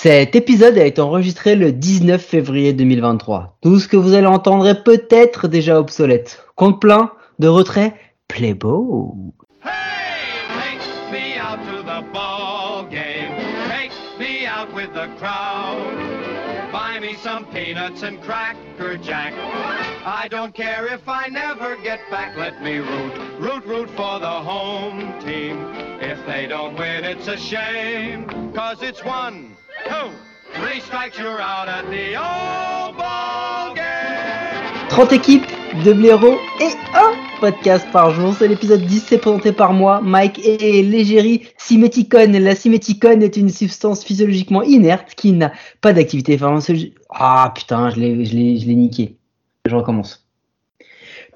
Cet épisode a été enregistré le 19 février 2023. Tout ce que vous allez entendre est peut-être déjà obsolète. Compte plein de retrait, Playbo. Hey, take me out to the ball game. Take me out with the crowd. Buy me some peanuts and cracker jack. I don't care if I never get back. Let me root, root, root for the home team. If they don't win, it's a shame. Cause it's one, two, three strikes, you're out at the old ball game. 30 équipes, 2 blaireaux et un podcast par jour. C'est l'épisode 10, c'est présenté par moi, Mike et l'égérie Syméticone. La syméticone est une substance physiologiquement inerte qui n'a pas d'activité pharmacologique. Ah putain, je l'ai niqué. Je recommence.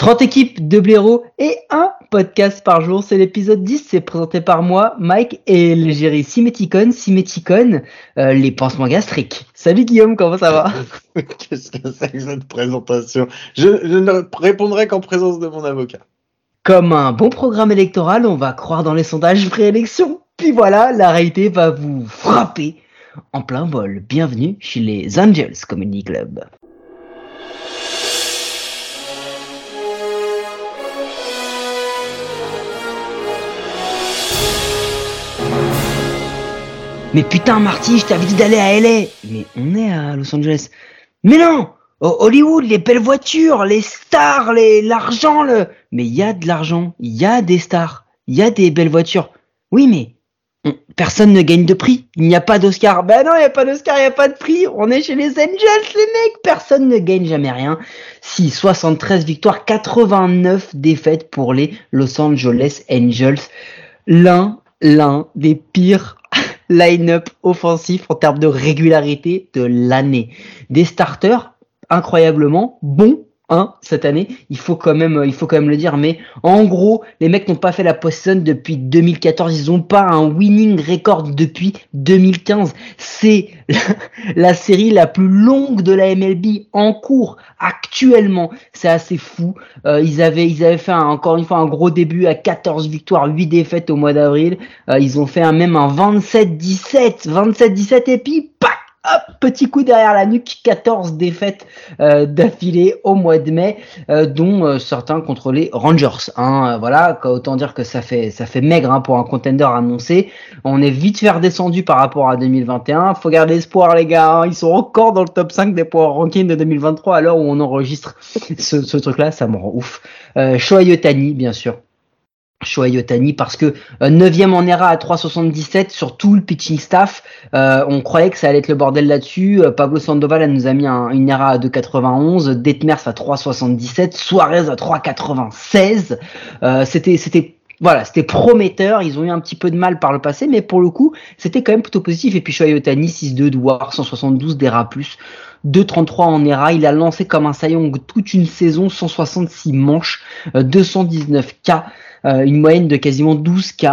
30 équipes, 2 blaireaux et un podcast par jour. C'est l'épisode 10, c'est présenté par moi, Mike et l'égérie Syméticone. Syméticone, euh, les pansements gastriques. Salut Guillaume, comment ça va? Qu'est-ce que c'est que cette présentation? Je, je ne répondrai qu'en présence de mon avocat. Comme un bon programme électoral, on va croire dans les sondages préélection. Puis voilà, la réalité va vous frapper en plein vol. Bienvenue chez les Angels Comedy Club. Mais putain Marty, je t'avais dit d'aller à LA. Mais on est à Los Angeles. Mais non Ho- Hollywood, les belles voitures, les stars, les l'argent, le. Mais il y a de l'argent, il y a des stars, il y a des belles voitures. Oui, mais on- personne ne gagne de prix. Il n'y a pas d'Oscar. Ben non, il n'y a pas d'Oscar, il n'y a pas de prix. On est chez les Angels, les mecs. Personne ne gagne jamais rien. Si 73 victoires, 89 défaites pour les Los Angeles Angels. L'un, l'un des pires line-up offensif en termes de régularité de l'année. Des starters incroyablement bons cette année, il faut quand même euh, il faut quand même le dire mais en gros, les mecs n'ont pas fait la post-season depuis 2014, ils ont pas un winning record depuis 2015. C'est la, série la plus longue de la MLB en cours actuellement. C'est assez fou. Euh, ils avaient ils avaient fait un- encore une fois un gros début à 14 victoires, 8 défaites au mois d'avril. Euh, ils ont fait un, même un 27-17, 27-17 et puis pac, hop, petit coup derrière la nuque, 14 défaites euh, d'affilée au mois de mai, euh, dont euh, certains contre les Rangers. Hein, voilà, autant dire que ça fait ça fait maigre hein, pour un contender annoncé. On est vite fait redescendu par rapport à 2021. Faut garder espoir les gars. hein. Ils sont encore dans le top 5 des power rankings de 2023 à l'heure où on enregistre ce, ce truc-là. Ça me rend ouf. Euh, bien sûr. Shohei Ohtani parce que euh, 9e en ERA à 3,77 sur tout le pitching staff. Euh, on croyait que ça allait être le bordel là-dessus. Euh, Pablo Sandoval elle nous a mis un, une ERA à 2,91, Detmers à 3,77, Suarez à 3,96. Euh, c'était c'était voilà, c'était prometteur. Ils ont eu un petit peu de mal par le passé, mais pour le coup, c'était quand même plutôt positif. Et puis Shohei Ohtani, 6-2 de WAR, 172 d'ERA+, 2,33 en ERA. Il a lancé comme un Sayong toute une saison, 166 manches, euh, 219 K, euh, une moyenne de quasiment 12 K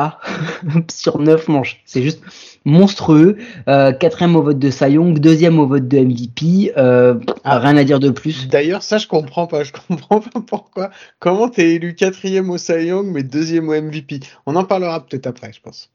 sur 9 manches. C'est juste monstrueux. Euh, quatrième au vote de Sayong, deuxième au vote de MVP. Euh, rien à dire de plus. D'ailleurs, ça, je comprends pas. Je comprends pas pourquoi. Comment t'es élu quatrième au Cy Young, mais deuxième au MVP On en parlera peut-être après, je pense.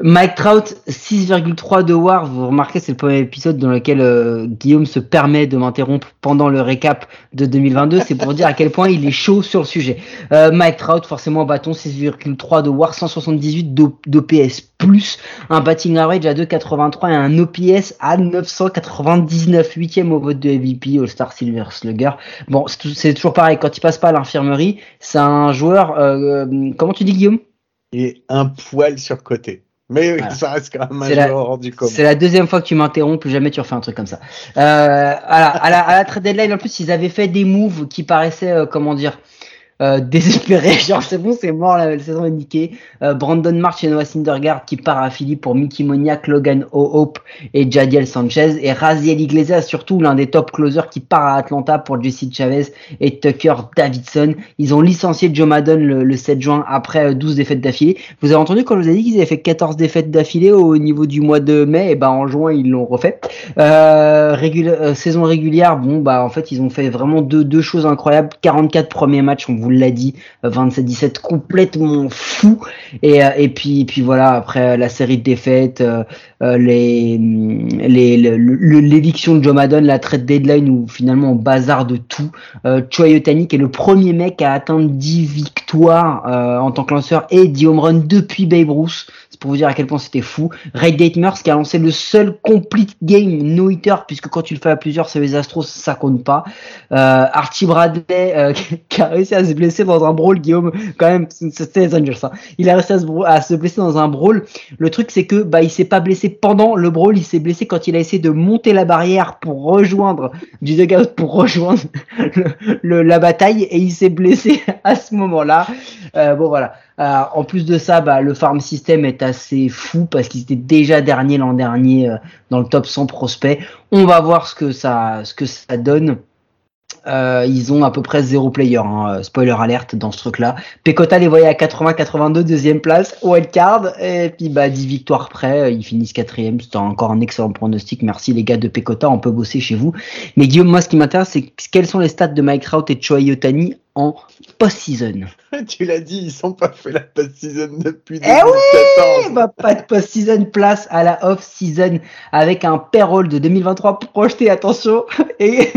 Mike Trout, 6,3 de WAR. Vous remarquez, c'est le premier épisode dans lequel euh, Guillaume se permet de m'interrompre pendant le récap de 2022. C'est pour dire à quel point il est chaud sur le sujet. Euh, Mike Trout, forcément, bâton, 6,3 de WAR, 178 d'O- d'OPS plus, un batting average à 2,83 et un OPS à 999, huitième au vote de MVP, All-Star Silver Slugger. Bon, c'est tou- c'est toujours pareil. Quand il passe pas à l'infirmerie, c'est un joueur. euh, comment tu dis, Guillaume? Et un poil sur côté. Mais Voilà. ça reste quand même un la- hors du commun. C'est la deuxième fois que tu m'interromps, plus jamais tu refais un truc comme ça. Euh, à, la, à, la, à la trade deadline, en plus, ils avaient fait des moves qui paraissaient, euh, comment dire, euh, désespérés. Genre, c'est bon, c'est mort, la, la saison est niquée. Euh, Brandon March et Noah Syndergaard qui part à Philly pour Mickey Moniak, Logan O'Hope et Jadiel Sanchez. Et Raziel Iglesias, surtout l'un des top closers qui part à Atlanta pour Jesse Chavez et Tucker Davidson. Ils ont licencié Joe Madden le, le 7 juin après euh, 12 défaites d'affilée. Vous avez entendu quand je vous ai dit qu'ils avaient fait 14 défaites d'affilée au niveau du mois de mai, et ben en juin ils l'ont refait. Euh, régul- euh, saison régulière, bon bah en fait ils ont fait vraiment deux, deux choses incroyables. 44 premiers matchs, on vous l'a dit, euh, 27-17 complètement fou. Et, euh, et puis puis voilà après euh, la série de défaites, euh, les hum, les- le- le- l'éviction de Joe Madden, la trade deadline où finalement on bazar de tout. Euh, Choi Otani qui est le premier mec à atteindre 10 victoires en tant que lanceur et 10 home runs depuis Babe Ruth. Pour vous dire à quel point c'était fou. Ray Datmers qui a lancé le seul complete game no hitter puisque quand tu le fais à plusieurs, c'est les Astros, ça compte pas. Euh, Archie Bradley qui a réussi à se blesser dans un brawl, Guillaume, quand même, c'était les Angels. Il a réussi à se, à se blesser dans un brawl. Le truc c'est que bah il s'est pas blessé pendant le brawl, il s'est blessé quand il a essayé de monter la barrière pour rejoindre du dugout pour rejoindre le, la bataille et il s'est blessé à ce moment-là. Euh, bon voilà. Euh, en plus de ça, bah, le farm system est assez fou parce qu'il était déjà dernier l'an dernier euh, dans le top 100 prospects. On va voir ce que ça, ce que ça donne. Euh, ils ont à peu près zéro player, hein, euh, spoiler alerte dans ce truc-là. Pecota les voyait à 80-82, deuxième place, wild card, et puis bah 10 victoires près, euh, ils finissent quatrième, c'est encore un excellent pronostic. Merci les gars de Pecota, on peut bosser chez vous. Mais Guillaume, moi ce qui m'intéresse, c'est quels sont les stats de Mike Trout et Choi Yotani en post-season? tu l'as dit, ils sont pas fait la post-season depuis Eh oui 2014. bah, pas de post-season, place à la off-season avec un payroll de 2023 projeté, attention, et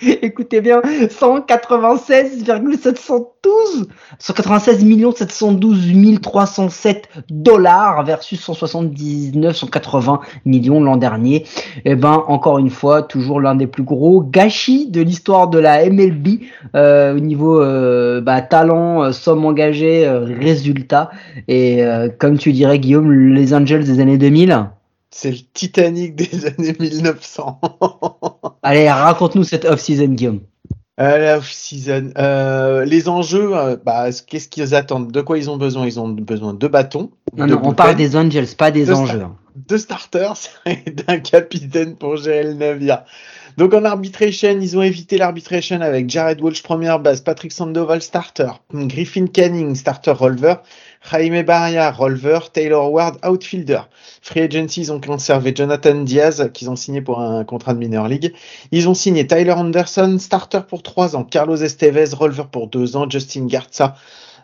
écoutez bien, 196,712, 196 millions 712 307 dollars versus 179, 180 millions l'an dernier. Et ben, encore une fois, toujours l'un des plus gros gâchis de l'histoire de la MLB euh, au niveau euh, bah, talent, euh, somme engagée, euh, résultat. Et comme tu dirais, Guillaume, les Angels des années 2000. C'est le Titanic des années 1900. Allez, raconte-nous cette off-season, Guillaume. Euh, la off-season. Euh, les enjeux, euh, bah, qu'est-ce qu'ils attendent? De quoi ils ont besoin? Ils ont besoin de bâtons. Non, de non, on parle des Angels, pas des De enjeux. de starters et d'un capitaine pour gérer le navire. Donc en arbitration, ils ont évité l'arbitration avec Jared Walsh première base, Patrick Sandoval starter, Griffin Canning starter roller, Jaime Barria roller, Taylor Ward outfielder. Free agency, ils ont conservé Jonathan Diaz qu'ils ont signé pour un contrat de minor league. Ils ont signé Tyler Anderson starter pour 3 ans, Carlos Estevez roller pour 2 ans, Justin Garza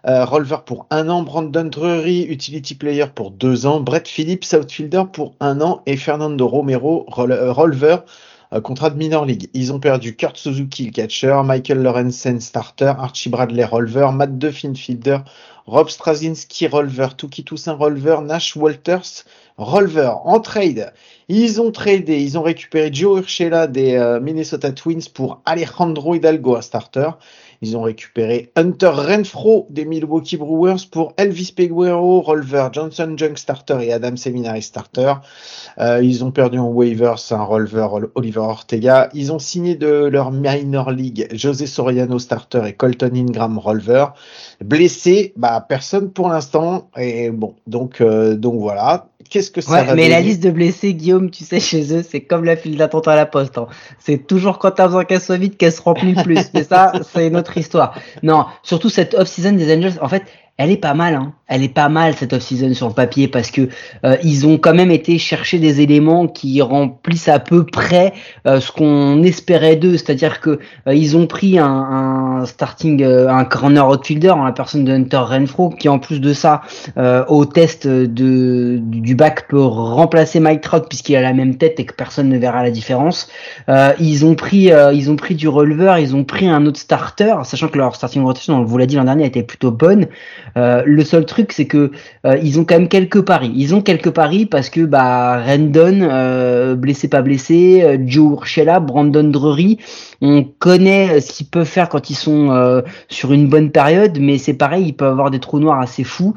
euh, Rolver pour un an, Brandon Drury, utility player pour deux ans, Brett Phillips, outfielder pour un an. Et Fernando Romero, roll- euh, Rolver, euh, contrat de minor league. Ils ont perdu Kurt Suzuki, le catcher, Michael Lorenzen, starter, Archie Bradley, Rolver, Matt Duffin, fielder, Rob Straczynski, Rolver, Tuki Toussaint, Rolver, Nash Walters, Rolver. En trade, ils ont tradé, ils ont récupéré Joe Urshela des euh, Minnesota Twins pour Alejandro Hidalgo, un starter. Ils ont récupéré Hunter Renfro des Milwaukee Brewers pour Elvis Peguero, Rolver, Johnson Junk starter et Adam Seminary starter. Euh, ils ont perdu en waivers un Rolver Oliver Ortega. Ils ont signé de leur minor league José Soriano starter et Colton Ingram Rolver. Blessé, bah personne pour l'instant. Et bon, donc euh, donc voilà. Qu'est-ce que ça Ouais, va mais la liste de blessés, Guillaume, tu sais, chez eux, c'est comme la file d'attente à la poste. hein. C'est toujours quand t'as besoin qu'elle soit vite qu'elle se remplit plus. mais ça, c'est une autre histoire. Non, surtout cette off-season des Angels, en fait, elle est pas mal. Hein. Elle est pas mal cette off-season sur le papier parce que euh, ils ont quand même été chercher des éléments qui remplissent à peu près euh, ce qu'on espérait d'eux. C'est-à-dire que euh, ils ont pris un, un starting, euh, un corner outfielder en la personne de Hunter Renfro, qui en plus de ça, euh, au test de du bac peut remplacer Mike Trout puisqu'il a la même tête et que personne ne verra la différence. Euh, ils ont pris, euh, ils ont pris du releveur, ils ont pris un autre starter, sachant que leur starting rotation, on vous l'a dit l'an dernier, était plutôt bonne. Euh, le seul truc, c'est que euh, ils ont quand même quelques paris. Ils ont quelques paris parce que bah Rendon, euh, blessé pas blessé, euh, Joe Urshela, Brandon Drury, on connaît ce qu'ils peuvent faire quand ils sont sur une bonne période, mais c'est pareil, ils peuvent avoir des trous noirs assez fous.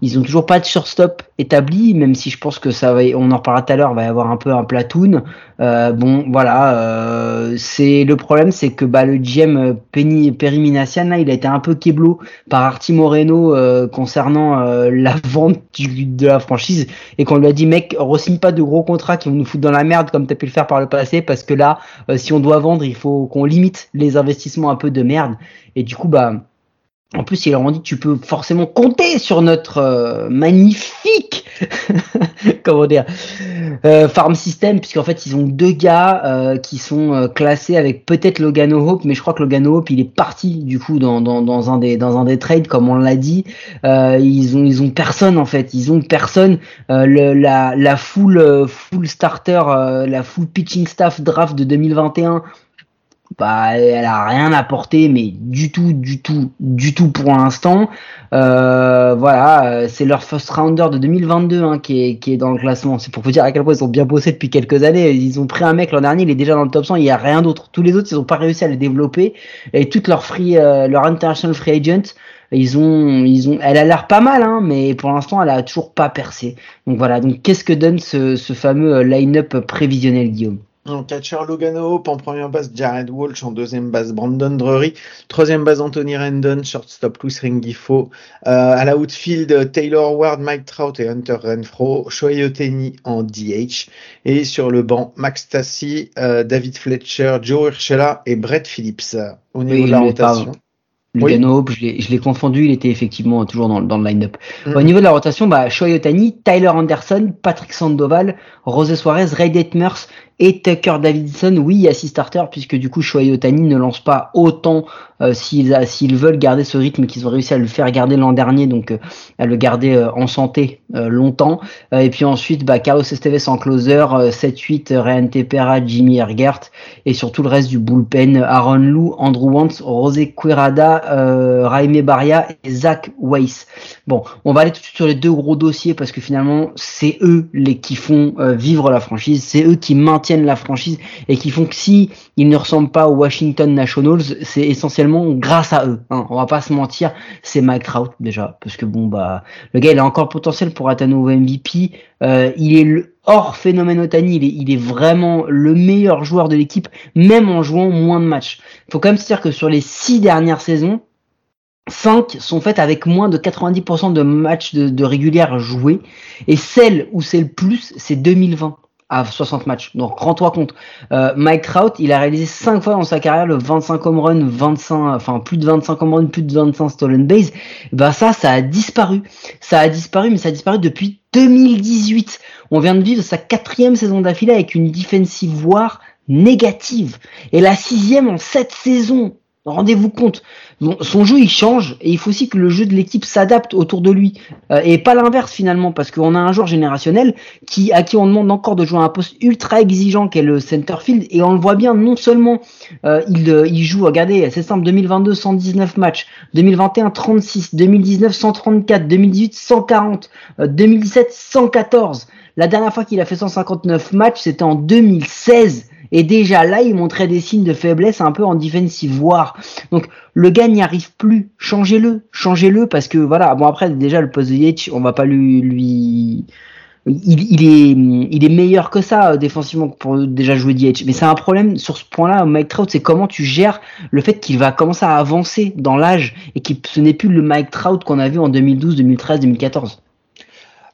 Ils ont toujours pas de shortstop établi, même si je pense que ça va, on en reparlera tout à l'heure, va y avoir un peu un platoon. Euh, bon, voilà, euh, c'est le problème, c'est que bah, le GM Penny, Perry Minassian, là, il a été un peu keblo par Artie Moreno euh, concernant euh, la vente du- de la franchise et qu'on lui a dit, mec, re-signe pas de gros contrats qui vont nous foutre dans la merde comme t'as pu le faire par le passé, parce que là, euh, si on doit vendre, il faut qu'on limite les investissements un peu de merde. Et du coup, bah, en plus, il leur ont dit tu peux forcément compter sur notre euh, magnifique comment dire euh, farm system puisqu'en fait ils ont deux gars euh, qui sont euh, classés avec peut-être Logano Hope mais je crois que Logano Hope il est parti du coup dans, dans, dans un des dans un des trades comme on l'a dit. Ils ont ils ont personne en fait. Ils ont personne. Le, la la full full starter la full pitching staff draft de 2021 bah, elle a rien apporté, mais du tout, du tout, du tout pour l'instant. Euh, voilà, euh, c'est leur first rounder de 2022 hein, qui, est, qui est dans le classement. C'est pour vous dire à quel point ils ont bien bossé depuis quelques années. Ils ont pris un mec l'an dernier, il est déjà dans le top 100, il n'y a rien d'autre. Tous les autres, ils n'ont pas réussi à le développer. Et toute leur free, euh, leur international free agent, ils ont, ils ont, elle a l'air pas mal, hein, mais pour l'instant, elle a toujours pas percé. Donc voilà. Donc qu'est-ce que donne ce, ce fameux euh, line-up prévisionnel, Guillaume? En catcher Logano Hope, en première base Jared Walsh, en deuxième base Brandon Drury, troisième base Anthony Rendon, shortstop Luis Rengifo, euh, à la outfield Taylor Ward, Mike Trout et Hunter Renfro, Shohei en DH, et sur le banc Max Tassi, euh, David Fletcher, Joe Urshela et Brett Phillips. Au niveau Oui, de la rotation. Lugano Hope, je l'ai- je l'ai confondu, il était effectivement toujours dans, le- dans le line-up. Mhm. Au niveau de la rotation, bah, Tyler Anderson, Patrick Sandoval, José Suarez, Ray Detmers et Tucker Davidson. Oui, il y a six starters puisque du coup Shohei ne lance pas autant euh, s'ils veulent garder ce rythme qu'ils ont réussi à le faire garder l'an dernier, donc euh, à le garder euh, en santé longtemps. Et puis ensuite, bah, Carlos Esteves en closer, euh, 7-8, euh, Ryan Tepera, Jimmy Ergert et surtout le reste du bullpen, Aaron Lou, Andrew Wantz, Rosé Cuerada, euh, Jaime Baria et Zach Weiss. Bon, on va aller tout de suite sur les deux gros dossiers parce que finalement, c'est eux les qui font vivre la franchise, c'est eux qui maintiennent la franchise et qui font que si ils ne ressemblent pas aux Washington Nationals, c'est essentiellement grâce à eux. Hein. On va pas se mentir, c'est Mike Trout déjà parce que bon bah le gars il a encore potentiel pour un nouveau MVP. Euh, il est le hors phénomène Otani, il est, vraiment le meilleur joueur de l'équipe, même en jouant moins de matchs. Faut quand même se dire que sur les six dernières saisons, 5 sont faites avec moins de 90% de matchs de, de régulière joués. Et celle où c'est le plus, c'est 2020 à 60 matchs. Donc rends-toi compte. Euh, Mike Trout, il a réalisé 5 fois dans sa carrière le 25 home run, 25, enfin plus de 25 home run, plus de 25 stolen base. Bah ça, ça a disparu. Ça a disparu, mais ça a disparu depuis 2018. On vient de vivre sa quatrième saison d'affilée avec une defensive war négative. Et la sixième en sept saisons. Rendez-vous compte. Son jeu il change et il faut aussi que le jeu de l'équipe s'adapte autour de lui. Euh, et pas l'inverse finalement parce qu'on a un joueur générationnel qui à qui on demande encore de jouer à un poste ultra exigeant qu'est le center field et on le voit bien non seulement euh, il, euh, il joue regardez c'est simple 2022 119 matchs 2021 36 2019 134 2018 140 euh, 2017 114 la dernière fois qu'il a fait 159 matchs c'était en 2016 et déjà là, il montrait des signes de faiblesse un peu en defensive war. Donc le gars n'y arrive plus. Changez-le, changez-le parce que voilà. Bon après déjà le poste de Yates, on va pas lui lui. Il, il est il est meilleur que ça euh, défensivement pour déjà jouer DH. Mais c'est un problème sur ce point-là, Mike Trout, c'est comment tu gères le fait qu'il va commencer à avancer dans l'âge et que ce n'est plus le Mike Trout qu'on a vu en 2012, 2013, 2014.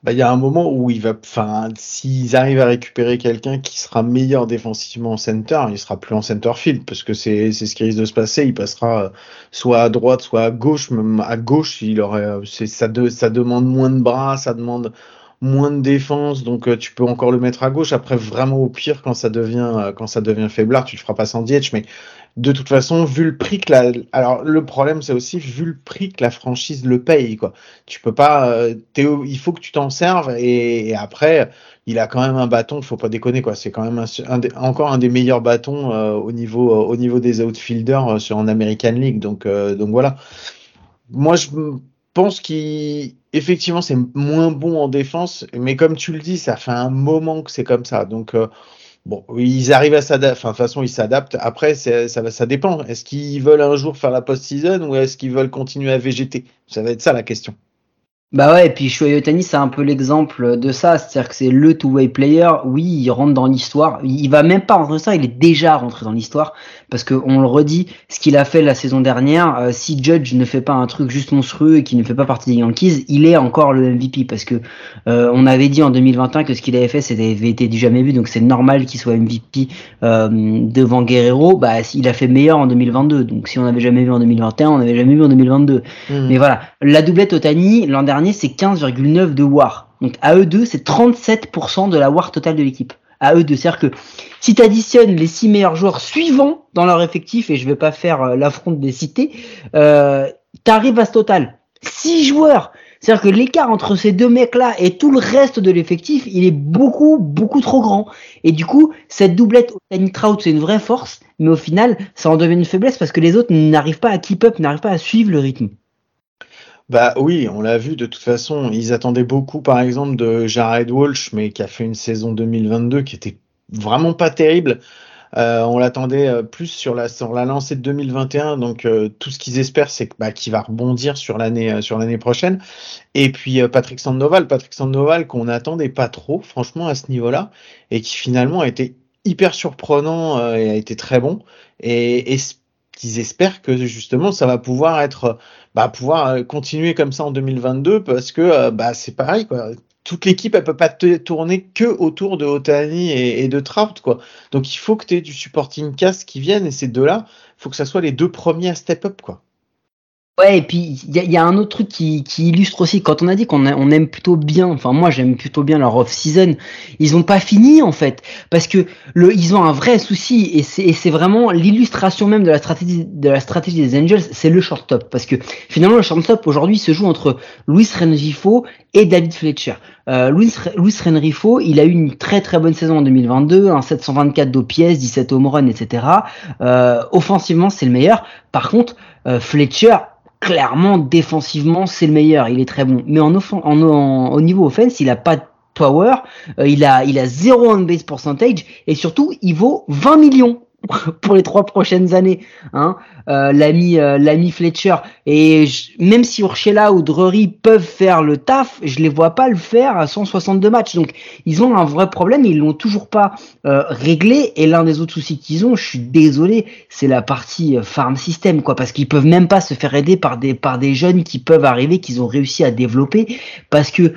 Bah, il y a un moment où il va, enfin, s'ils arrivent à récupérer quelqu'un qui sera meilleur défensivement en center, il sera plus en center field parce que c'est ce qui risque de se passer. Il passera euh, soit à droite, soit à gauche. Même à gauche, il aurait, euh, ça, de, ça demande moins de bras, ça demande moins de défense, donc euh, tu peux encore le mettre à gauche. Après, vraiment au pire, quand ça devient quand ça devient faiblard, tu le feras pas sans DH, mais de toute façon, vu le prix que la, alors le problème c'est aussi vu le prix que la franchise le paye quoi. Tu peux pas, euh, au- il faut que tu t'en serves et, après il a quand même un bâton, faut pas déconner quoi. C'est quand même un, des- encore un des meilleurs bâtons euh, au niveau euh, au niveau des outfielders euh, sur en American League. Donc euh, donc voilà. Moi je pense qu'effectivement c'est moins bon en défense, mais comme tu le dis, ça fait un moment que c'est comme ça. Donc Bon, ils arrivent à s'adapter. Enfin, de toute façon, ils s'adaptent. Après, ça ça dépend. Est-ce qu'ils veulent un jour faire la post-season ou est-ce qu'ils veulent continuer à végéter? Ça va être ça la question. Bah ouais, et puis Shohei Ohtani, c'est un peu l'exemple de ça, c'est-à-dire que c'est le two-way player, oui, il rentre dans l'histoire, il va même pas rentrer dans ça, il est déjà rentré dans l'histoire, parce que on le redit, ce qu'il a fait la saison dernière, euh, si Judge ne fait pas un truc juste monstrueux et qu'il ne fait pas partie des Yankees, il est encore le MVP, parce que euh, on avait dit en 2021 que ce qu'il avait fait, c'était avait été du jamais vu, donc c'est normal qu'il soit MVP euh, devant Guerrero, bah il a fait meilleur en 2022, donc si on n'avait jamais vu en 2021, on n'avait jamais vu en 2022. Hmm. Mais voilà, la doublette Otani, l'an dernier, c'est 15,9 de WAR. Donc à eux deux, c'est 37% de la war totale de l'équipe. À eux deux. C'est-à-dire que si tu additionnes les six meilleurs joueurs suivants dans leur effectif, et je vais pas faire euh, l'affront de les citer, euh, tu arrives à ce total. Six joueurs. C'est-à-dire que l'écart entre ces deux mecs-là et tout le reste de l'effectif, il est beaucoup, beaucoup trop grand. Et du coup, cette doublette Otani Trout, c'est une vraie force, mais au final, ça en devient une faiblesse parce que les autres n'arrivent pas à keep up, n'arrivent pas à suivre le rythme. Bah oui, on l'a vu de toute façon. Ils attendaient beaucoup, par exemple, de Jared Walsh, mais qui a fait une saison 2022 qui était vraiment pas terrible. Euh, on l'attendait euh, plus sur la, sur la lancée de 2021, donc euh, tout ce qu'ils espèrent, c'est bah, qu'il va rebondir sur l'année sur l'année prochaine. Et puis Patrick Sandoval, Patrick Sandoval qu'on n'attendait pas trop, franchement à ce niveau-là, et qui finalement a été hyper surprenant et a été très bon. Et, et qu'ils espèrent que justement ça va pouvoir être bah, pouvoir continuer comme ça en 2022 parce que bah c'est pareil quoi toute l'équipe, elle peut pas tourner que autour de Otani et, de Trout, quoi. Donc il faut que tu aies du supporting cast qui vienne et ces deux-là, faut que ça soit les deux premiers à step up, quoi. Ouais, et puis il y, a un autre truc qui, illustre aussi, quand on a dit qu'on on aime plutôt bien, enfin moi j'aime plutôt bien leur off-season, ils ont pas fini en fait, parce que le, ils ont un vrai souci, et c'est vraiment l'illustration même de la stratégie de la stratégie des Angels, c'est le short-top, parce que finalement le short-top aujourd'hui se joue entre Luis Renrifo et David Fletcher. Euh, Luis, Luis Renrifo, il a eu une très très bonne saison en 2022, un 724 d'OPS, 17 home run, etc. Euh, offensivement c'est le meilleur. Par contre, euh, Fletcher clairement défensivement c'est le meilleur, il est très bon. Mais en, en, au niveau offense, il a pas de power, euh, il a il a zéro on base percentage et surtout il vaut 20 millions pour les trois prochaines années, hein, euh, l'ami euh, l'ami Fletcher. Et même si Urshela ou Drury peuvent faire le taf, je les vois pas le faire à 162 matchs. Donc ils ont un vrai problème, ils l'ont toujours pas euh, réglé. Et l'un des autres soucis qu'ils ont, je suis désolé, c'est la partie farm system, quoi, parce qu'ils peuvent même pas se faire aider par des par des jeunes qui peuvent arriver, qu'ils ont réussi à développer, parce que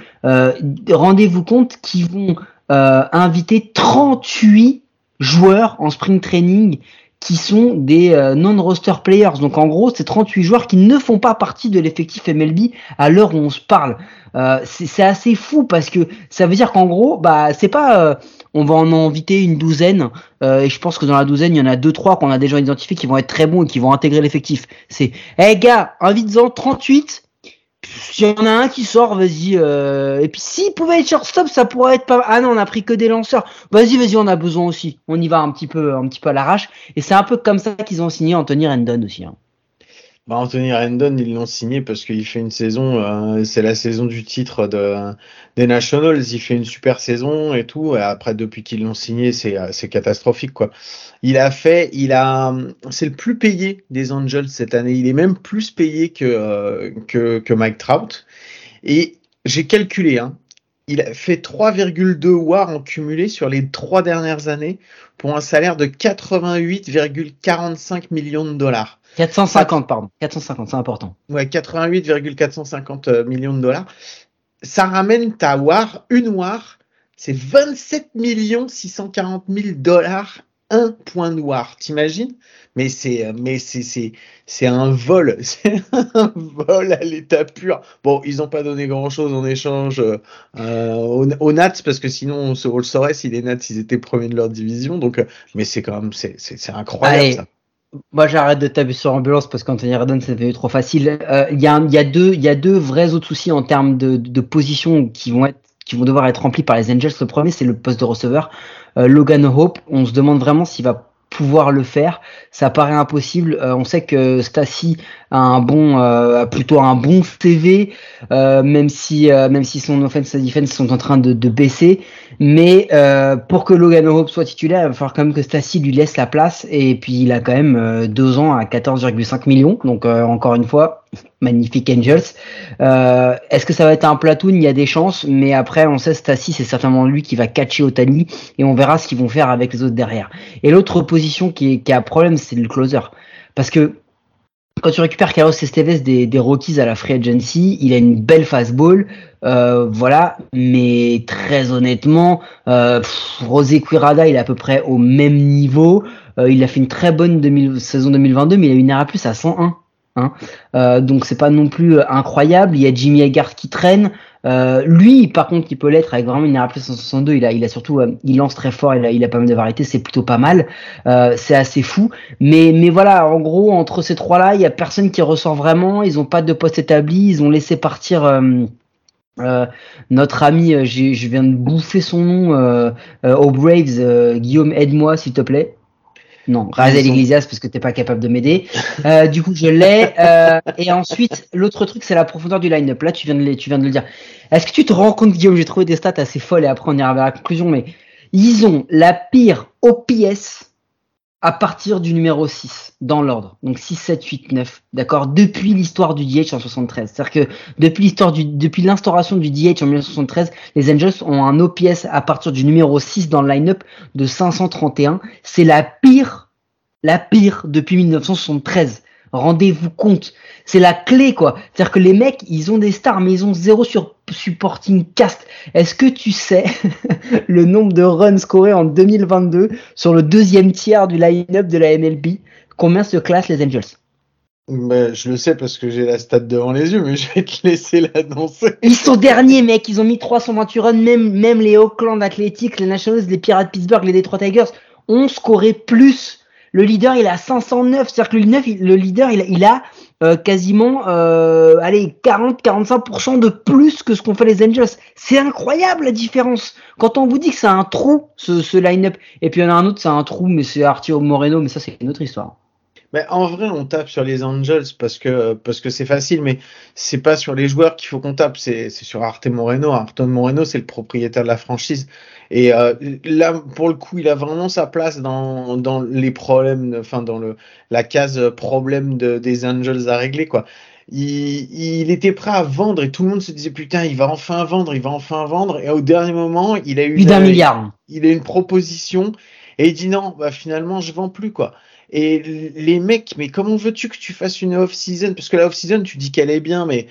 rendez-vous compte qu'ils vont inviter 38 joueurs en spring training qui sont des euh, non-roster players. Donc en gros, c'est 38 joueurs qui ne font pas partie de l'effectif MLB à l'heure où on se parle. Euh, c'est assez fou parce que ça veut dire qu'en gros, bah c'est pas euh, on va en inviter une douzaine et je pense que dans la douzaine, il y en a deux trois qu'on a déjà identifiés qui vont être très bons et qui vont intégrer l'effectif. C'est "Eh hey gars, invite-en 38 s'il y en a un qui sort, vas-y. Euh... Et puis s'il pouvait être shortstop, ça pourrait être pas. Ah non, on a pris que des lanceurs. Vas-y, vas-y, on a besoin aussi. On y va un petit peu, un petit peu à l'arrache. Et c'est un peu comme ça qu'ils ont signé Anthony Rendon aussi. Hein. Bah, Anthony Rendon, ils l'ont signé parce qu'il fait une saison, euh, c'est la saison du titre de, des Nationals. Il fait une super saison et tout. Et après, depuis qu'ils l'ont signé, c'est, euh, catastrophique, quoi. Il a fait, il a, c'est le plus payé des Angels cette année. Il est même plus payé que, euh, que, que Mike Trout. Et j'ai calculé, hein, il a fait 3,2 WAR en cumulé sur les trois dernières années pour un salaire de 88,45 millions de dollars. 450, pardon. 450, c'est important. Ouais, 88,450 euh, millions de dollars. Ça ramène ta WAR, une WAR, c'est 27 640 000 dollars, un point WAR. T'imagines? Mais c'est, mais c'est, c'est, c'est un vol, c'est un vol à l'état pur. Bon, ils n'ont pas donné grand chose en échange euh, aux, Nats parce que sinon on, se, le saurait si les Nats ils étaient premiers de leur division. Donc, euh, mais c'est quand même, c'est, c'est, incroyable. ça. Moi, j'arrête de taper sur ambulance parce qu'Anthony Redon, c'est devenu trop facile. Euh, il y, a, y, a deux, y a deux vrais autres soucis en termes de, de, position qui vont être qui vont devoir être remplis par les Angels. Le premier, c'est le poste de receveur. Euh, Logan Hope, on se demande vraiment s'il va pouvoir le faire. Ça paraît impossible. Euh, on sait que Stassi a un bon, euh, plutôt un bon CV, euh, même si même si son offense et defense sont en train de, de baisser. Mais pour que Logan Hope soit titulaire, il va falloir quand même que Stassi lui laisse la place. Et puis il a quand même deux ans à 14,5 millions. Donc encore une fois, magnifique Angels. Euh, Est-ce que ça va être un platoon? Il y a des chances, mais après, on sait Stassi, c'est certainement lui qui va catcher Otani, et on verra ce qu'ils vont faire avec les autres derrière. Et l'autre position qui, a problème, c'est le closer. Parce que quand tu récupères Carlos Esteves des, des Rockies à la free agency, il a une belle fastball, euh, voilà, mais très honnêtement, euh, Rosé Quirada, il est à peu près au même niveau. Euh, il a fait une très bonne saison 2022, mais il a une ERA plus à 101. Hein. Euh, donc c'est pas non plus incroyable. Il y a Jimmy Haggard qui traîne. Euh, lui, par contre, il peut l'être avec vraiment une RP 162. Il a, surtout, euh, il lance très fort. Il a, pas mal de variétés. C'est plutôt pas mal. Euh, c'est assez fou. Mais, mais voilà, en gros, entre ces trois-là, il y a personne qui ressort vraiment. Ils ont pas de poste établi. Ils ont laissé partir. notre ami, je viens de bouffer son nom aux Braves. Guillaume, aide-moi s'il te plaît. Non, Razel Iglesias parce que t'es pas capable de m'aider. Euh, du coup, je l'ai. Euh, et ensuite, l'autre truc, c'est la profondeur du line-up. Là, tu viens de le, tu viens de le dire. Est-ce que tu te rends compte, Guillaume, j'ai trouvé des stats assez folles et après on ira vers la conclusion, mais ils ont la pire OPS à partir du numéro 6 dans l'ordre. Donc 6, 7, 8, 9. D'accord? Depuis l'histoire du DH en 73. C'est-à-dire que depuis l'histoire du, depuis l'instauration du DH en 1973, les Angels ont un OPS à partir du numéro 6 dans le line-up de 531. C'est la pire, la pire depuis 1973. Rendez-vous compte. C'est la clé, quoi. C'est-à-dire que les mecs, ils ont des stars, mais ils ont zéro sur supporting cast. Est-ce que tu sais le nombre de runs scorés en 2022 sur le deuxième tiers du line-up de la MLB Combien se classent les Angels? Bah, je le sais parce que j'ai la stat devant les yeux, mais je vais te laisser l'annoncer. Ils sont derniers, mec. Ils ont mis 328 runs. Même, même les Oakland Athletics, les Nationals, les Pirates Pittsburgh, les Detroit Tigers ont scoré plus. Le leader, il a 509. C'est-à-dire que le, le leader, il, il a euh, quasiment euh, allez 40-45% de plus que ce qu'ont fait les Angels. C'est incroyable la différence. Quand on vous dit que c'est un trou ce, ce line-up, et puis il y en a un autre, c'est un trou, mais c'est Arturo Moreno, mais ça c'est une autre histoire. Mais en vrai, on tape sur les Angels parce que parce que c'est facile, mais c'est pas sur les joueurs qu'il faut qu'on tape, c'est sur Arte Moreno. Arte Moreno, c'est le propriétaire de la franchise. Et euh, là, pour le coup, il a vraiment sa place dans, dans les problèmes, enfin dans le la case problème de, des Angels à régler quoi. Il, il, était prêt à vendre et tout le monde se disait putain il va enfin vendre, il va enfin vendre et au dernier moment il a eu d'un milliard. Il a une proposition et il dit non bah finalement je vends plus quoi. Et les mecs mais comment veux-tu que tu fasses une off season parce que la off season tu dis qu'elle est bien mais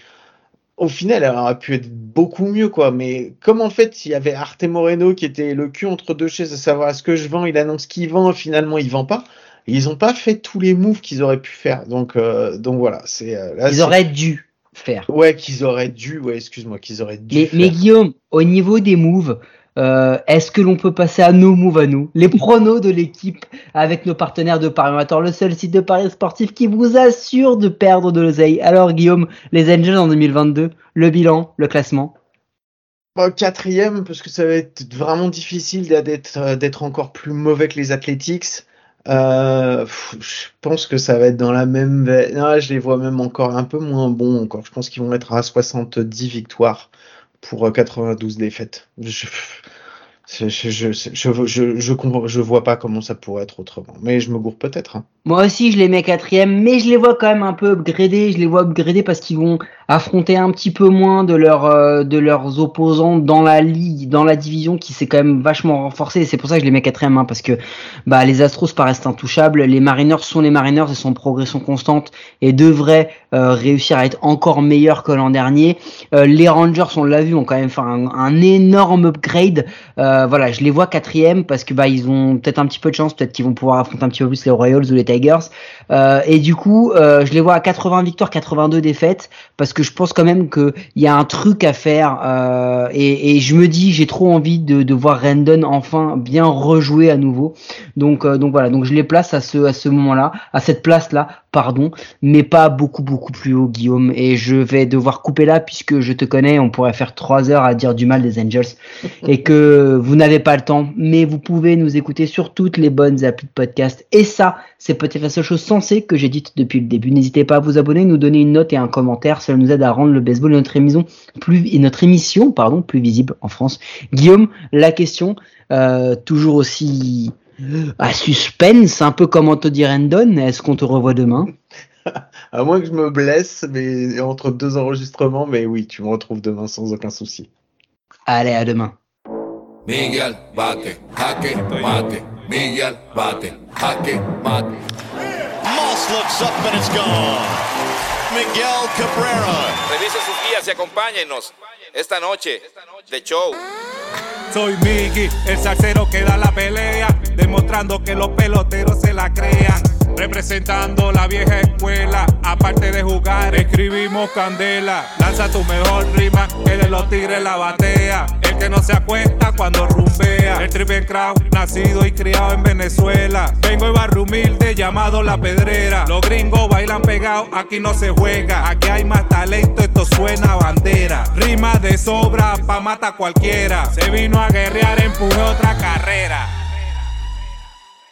au final, elle aurait pu être beaucoup mieux, quoi. Mais comme en fait, il y avait Arte Moreno qui était le cul entre deux chaises à savoir est-ce que je vends, il annonce qu'il vend, finalement il vend pas. Ils ont pas fait tous les moves qu'ils auraient pu faire. Donc, euh, donc voilà, c'est. Euh, ils auraient dû faire. Ouais, qu'ils auraient dû. Ouais, excuse-moi, qu'ils auraient dû. Mais, faire. mais Guillaume, au niveau des moves, euh, Est-ce que l'on peut passer à nos moves à nous, les pronos de l'équipe avec nos partenaires de Paris Amateur, le seul site de Paris sportif qui vous assure de perdre de l'oseille. Alors Guillaume, les Angels en 2022, le bilan, le classement Quatrième, parce que ça va être vraiment difficile d'être encore plus mauvais que les Athletics. Euh, je pense que ça va être dans la même. Non, je les vois même encore un peu moins bons encore. Je pense qu'ils vont être à 70 victoires pour 92 défaites. Je, je, je, je, je, je, vois pas comment ça pourrait être autrement. Mais je me gourre peut-être. Hein. Moi aussi, je les mets quatrième, mais je les vois quand même un peu upgradés. Je les vois upgradés parce qu'ils vont affronter un petit peu moins de, leur, euh, de leurs opposants dans la ligue, dans la division qui s'est quand même vachement renforcée. C'est pour ça que je les mets quatrième, hein, parce que bah, les Astros paraissent intouchables. Les Mariners sont les Mariners et sont en progression constante et devraient euh, réussir à être encore meilleurs que l'an dernier. Euh, les Rangers, on l'a vu, ont quand même fait un, un énorme upgrade. Euh, voilà, je les vois quatrième parce que bah ils ont peut-être un petit peu de chance, peut-être qu'ils vont pouvoir affronter un petit peu plus les Royals ou les Tigers. Euh, et du coup, euh, je les vois à 80 victoires, 82 défaites parce que je pense quand même qu'il y a un truc à faire. Et, et, je me dis, j'ai trop envie de, de, voir Randon enfin bien rejouer à nouveau. Donc donc voilà, donc je les place à ce à ce moment-là, à cette place-là, pardon, mais pas beaucoup beaucoup plus haut, Guillaume. Et je vais devoir couper là puisque je te connais, on pourrait faire trois heures à dire du mal des Angels et que vous n'avez pas le temps, mais vous pouvez nous écouter sur toutes les bonnes applis de podcast. Et ça, c'est peut-être la seule chose sensée que j'ai dite depuis le début. N'hésitez pas à vous abonner, nous donner une note et un commentaire. Cela nous aide à rendre le baseball et notre émission plus, et notre émission, pardon, plus visible en France. Guillaume, la question, euh, toujours aussi à suspense, un peu comme Anthony Rendon. Est-ce qu'on te revoit demain? À moins que je me blesse, mais entre deux enregistrements, mais oui, tu me retrouves demain sans aucun souci. Allez, à demain. Miguel bate, jaque, mate. Miguel bate, jaque, mate. Moss looks up and it's gone. Miguel Cabrera. Revise sus guías y acompáñenos esta noche de show. Soy Miggy, el salsero que da la pelea, demostrando que los peloteros se la crean. Representando la vieja escuela, aparte de jugar, escribimos candela. Lanza tu mejor rima, que de los tigres la batea. El que no se acuesta cuando rumbea. El triple crowd, nacido y criado en Venezuela. Vengo de barrio humilde llamado La Pedrera. Los gringos bailan pegados, aquí no se juega. Aquí hay más talento, esto suena a bandera. Rima de sobra pa' mata cualquiera. Se vino a guerrear, empujé otra carrera.